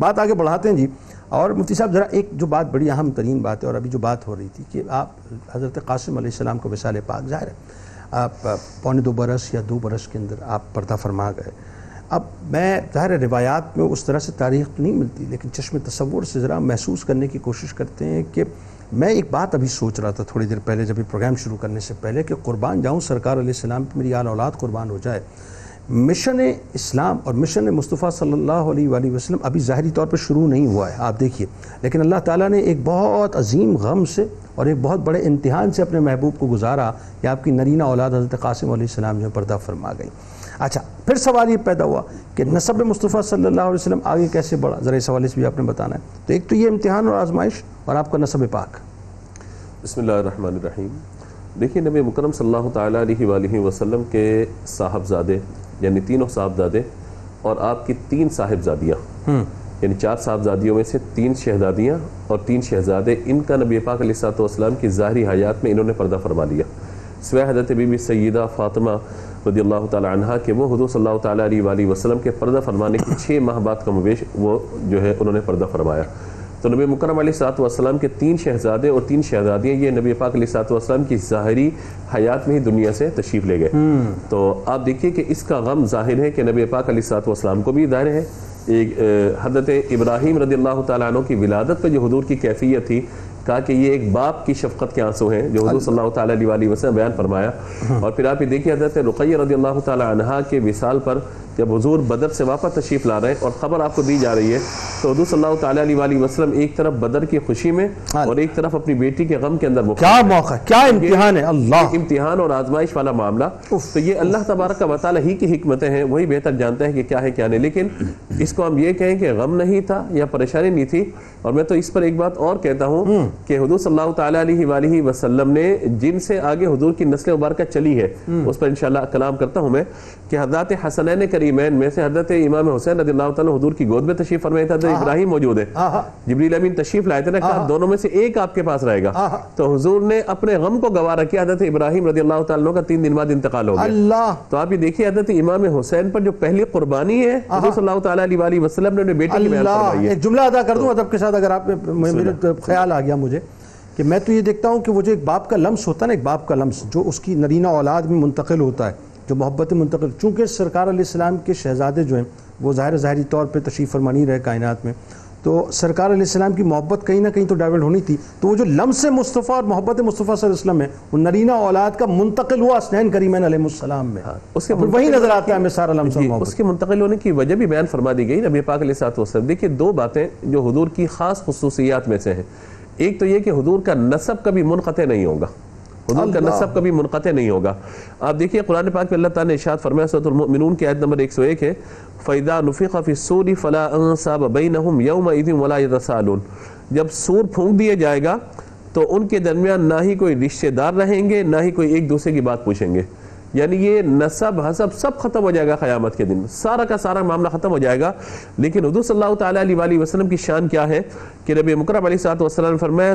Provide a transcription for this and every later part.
بات آگے بڑھاتے ہیں جی۔ اور مفتی صاحب، ذرا ایک جو بات بڑی اہم ترین بات ہے اور ابھی جو بات ہو رہی تھی کہ آپ حضرت قاسم علیہ السلام کو وسال پاک ظاہر ہے، آپ پونے دو برس یا دو برس کے اندر آپ پردہ فرما گئے۔ اب میں ظاہر روایات میں اس طرح سے تاریخ تو نہیں ملتی، لیکن چشم تصور سے ذرا محسوس کرنے کی کوشش کرتے ہیں کہ میں ایک بات ابھی سوچ رہا تھا تھوڑی دیر پہلے، جب یہ پروگرام شروع کرنے سے پہلے کہ قربان جاؤں سرکار علیہ السلام پہ میری آل اولاد قربان ہو جائے۔ مشن اسلام اور مشن مصطفیٰ صلی اللہ علیہ وآلہ وسلم ابھی ظاہری طور پر شروع نہیں ہوا ہے، آپ دیکھیے۔ لیکن اللہ تعالیٰ نے ایک بہت عظیم غم سے اور ایک بہت بڑے امتحان سے اپنے محبوب کو گزارا کہ آپ کی نرینہ اولاد حضرت قاسم علیہ السلام جو پردہ فرما گئی۔ اچھا پھر سوال یہ پیدا ہوا کہ نصب مصطفیٰ صلی اللہ علیہ وسلم آگے کیسے بڑھا؟ ذرا اس حوالے سے بھی آپ نے بتانا ہے۔ تو ایک تو یہ امتحان اور آزمائش اور آپ کا نصب پاک۔ بسم اللہ الرحمن الرحیم۔ دیکھیے، نبی مکرم صلی اللہ تعالیٰ علیہ وآلہ وسلم کے صاحبزادے یعنی تینوں صاحبزادے اور آپ کی تین صاحبزادیاں۔ یعنی چار صاحبزادیوں میں سے تین شہزادیاں اور تین شہزادے ان کا نبی پاک علیہ السلام کی ظاہری حیات میں انہوں نے پردہ فرما لیا۔ سوہ حضرت بی بی سیدہ فاطمہ رضی اللہ تعالی عنہ کہ وہ حضور صلی اللہ تعالیٰ علیہ وآلہ وسلم کے پردہ فرمانے کی چھ ماہ بعد کا مویش وہ جو ہے انہوں نے پردہ فرمایا۔ تو نبی مکرم علیہ السلام والسلام کے تین شہزادے اور تین شہزادیاں یہ نبی پاک علیہ السلام والسلام کی ظاہری حیات میں ہی دنیا سے تشریف لے گئے۔ تو آپ دیکھیے کہ اس کا غم ظاہر ہے کہ نبی پاک علیہ السلام والسلام کو بھی ظاہر ہے۔ ایک حضرت ابراہیم رضی اللہ تعالیٰ عنہ کی ولادت پہ جو حضور کی کیفیت تھی۔ کہا کہ یہ ایک باپ کی شفقت کے آنسو ہیں جو حضور صلی اللہ تعالیٰ علیہ وسلم بیان فرمایا۔ اور پھر آپ یہ دیکھیے حضرت رقیہ رضی اللہ تعالیٰ عنہ کے وصال پر جب حضور بدر سے واپس تشریف لا رہے ہیں اور خبر آپ کو دی جا رہی ہے تو حضور صلی اللہ تعالیٰ علیہ وسلم ایک طرف بدر کی خوشی میں اور ایک طرف اپنی بیٹی کے غم کے اندر کیا موقع کیا امتحان ہے؟ اللہ۔ امتحان اور آزمائش والا معاملہ۔ تو یہ اللہ تبارک کا مطالعہ ہی کی حکمتیں ہیں وہی بہتر جانتے ہیں کہ کیا ہے کیا نہیں۔ لیکن اس کو ہم یہ کہیں کہ غم نہیں تھا یا پریشانی نہیں تھی۔ اور میں تو اس پر ایک بات اور کہتا ہوں۔ کہ حضور صلی اللہ تعالیٰ علیہ وآلہ وسلم نے جن سے آگے حضور کی نسل مبارکہ چلی ہے اس پر انشاءاللہ کلام کرتا ہوں میں کہ حضرت حسنین کریمین میں سے حضرت امام حسین رضی اللہ تعالیٰ حضور کی گود میں تشریف فرمائے تھا حضرت ابراہیم موجود ہے۔ جبریل امین تشریف لائے تھے نا کہا دونوں میں سے ایک آپ کے پاس رہے گا۔ تو حضور نے اپنے غم کو گوارا کیا حضرت ابراہیم رضی اللہ تعالیٰ کا تین دن بعد انتقال ہو گیا۔ تو آپ یہ دیکھیے حضرت امام حسین پر جو پہلی قربانی ہے حضور صلی اللہ تعالیٰ علیہ وسلم نے بیٹے کی بیان فرمائی ہے۔ جملہ ادا کر دوں ادب کے ساتھ اگر آپ خیال آ گیا مجھے۔ کہ میں تو یہ دیکھتا ہوں کہ وہ جو ایک باپ کا لمس ہوتا ہے نا ایک باپ کا لمس جو اس کی نرینہ اولاد میں منتقل ہوتا ہے جو محبت منتقل چونکہ سرکار علیہ السلام کے شہزادے جو ہیں وہ ظاہر ظاہری طور پہ تشریف فرما نہیں رہے کائنات میں۔ تو سرکار علیہ السلام کی محبت کہیں نہ کہیں تو ڈائیورٹ ہونی تھی۔ تو وہ جو لمس مصطفیٰ اور محبت مصطفیٰ صلی اللہ علیہ وسلم ہے وہ نرینہ اولاد کا منتقل ہوا اسنین کریمین علیہ السلام میں۔ اس کے وہی نظر آتا ہے ہمیں سارا لمس اس کے منتقل ہونے کی وجہ بھی بیان فرما دی گئی نبی پاک علیہ السلام۔ دیکھیے دو باتیں جو حضور کی خاص خصوصیات میں سے ہیں۔ ایک تو یہ کہ حضور کا نصب کبھی منقطع نہیں ہوگا۔ حضور کا نصب کبھی منقطع نہیں ہوگا۔ آپ دیکھیے قرآن پاک میں اللہ تعالیٰ نے اشارت فرمایا سورۃ المؤمنون کی آیت نمبر 101 ہے فَإِذَا نُفِخَ فِي السُّورِ فَلَا أَنْصَابَ بَيْنَهُمْ يَوْمَئِذٍ وَلَا يَتَسَالُونَ جب سور پھونک دیے جائے گا تو ان کے درمیان نہ ہی کوئی رشتہ دار رہیں گے نہ ہی کوئی ایک دوسرے کی بات پوچھیں گے۔ یعنی یہ نصب، حسب سب ختم ہو جائے گا قیامت کے دن سارا کا سارا معاملہ ختم ہو جائے گا۔ لیکن حضور صلی اللہ تعالیٰ علیہ وسلم کی شان کیا ہے؟ کہ نبی مکرم علیہ وسلم نے فرمایا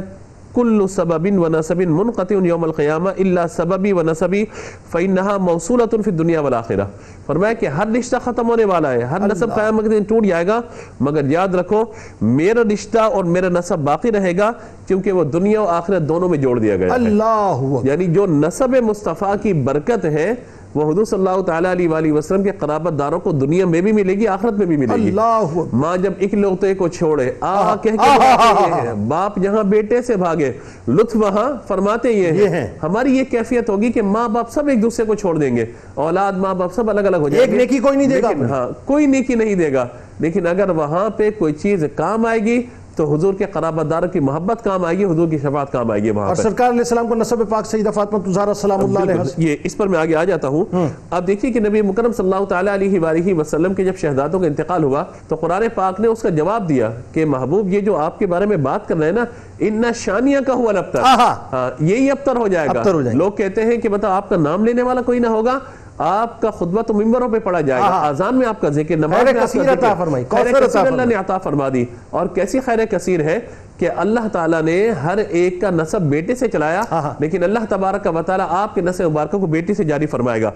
کل سبب و نصب منقطع یوم القیامہ الا سببی و نصبی فإنها موصولة فی الدنیا والآخرہ فرمایا کہ ہر رشتہ ختم ہونے والا ہے۔ ہر نصب قیامت کے دن ٹوٹ جائے گا۔ مگر یاد رکھو میرا رشتہ اور میرا نصب باقی رہے گا کیونکہ وہ دنیا و آخرت دونوں میں جوڑ دیا گیا اللہ یعنی جو نصب مصطفیٰ کی برکت ہے وہ حضور صلی اللہ تعالیٰ علیہ وآلہ وسلم کے قرابت داروں کو دنیا میں بھی ملے گی آخرت میں بھی ملے گی۔ ماں جب ایک لوتے کو چھوڑے آہا کہہ کے بھاگے ہیں باپ جہاں بیٹے سے بھاگے۔ لطف وہاں فرماتے یہ ہیں ہماری یہ کیفیت ہوگی کہ ماں باپ سب ایک دوسرے کو چھوڑ دیں گے۔ اولاد ماں باپ سب الگ الگ ہو جائیں گے۔ ایک نیکی کوئی نہیں دے گا ہاں کوئی نیکی نہیں دے گا۔ لیکن اگر وہاں پہ کوئی چیز کام آئے گی تو حضور کے قرابت داروں کی محبت کام آئے گی حضور کی شفاعت کام آئے گی وہاں اور سرکار علیہ السلام کو نصب پاک سیدہ فاطمہ زہرا سلام اللہ علیہ۔ یہ اس پر میں آگے آ جاتا ہوں۔ اب دیکھیے کہ نبی مکرم صلی اللہ تعالیٰ علیہ وآلہ وسلم کے جب شہزادوں کا انتقال ہوا تو قرآن پاک نے اس کا جواب دیا کہ محبوب یہ جو آپ کے بارے میں بات کر رہے ہیں نا انہ شانیہ کا ہوا لبتر یہی ابتر ہو جائے گا۔ لوگ کہتے ہیں کہ بتا آپ کا نام لینے والا کوئی نہ ہوگا۔ آپ کا خطبہ تو ممبروں پہ پڑا جائے گا آزان میں آپ کا ذکر نماز میں آپ کا ذکر۔ خیر کثیر اللہ نے عطا فرما دی۔ اور کیسی خیر کثیر ہے کہ اللہ تعالیٰ نے ہر ایک کا نصب بیٹے سے چلایا لیکن اللہ تبارک و تعالیٰ آپ کے نصب مبارکہ کو بیٹی سے جاری فرمائے گا۔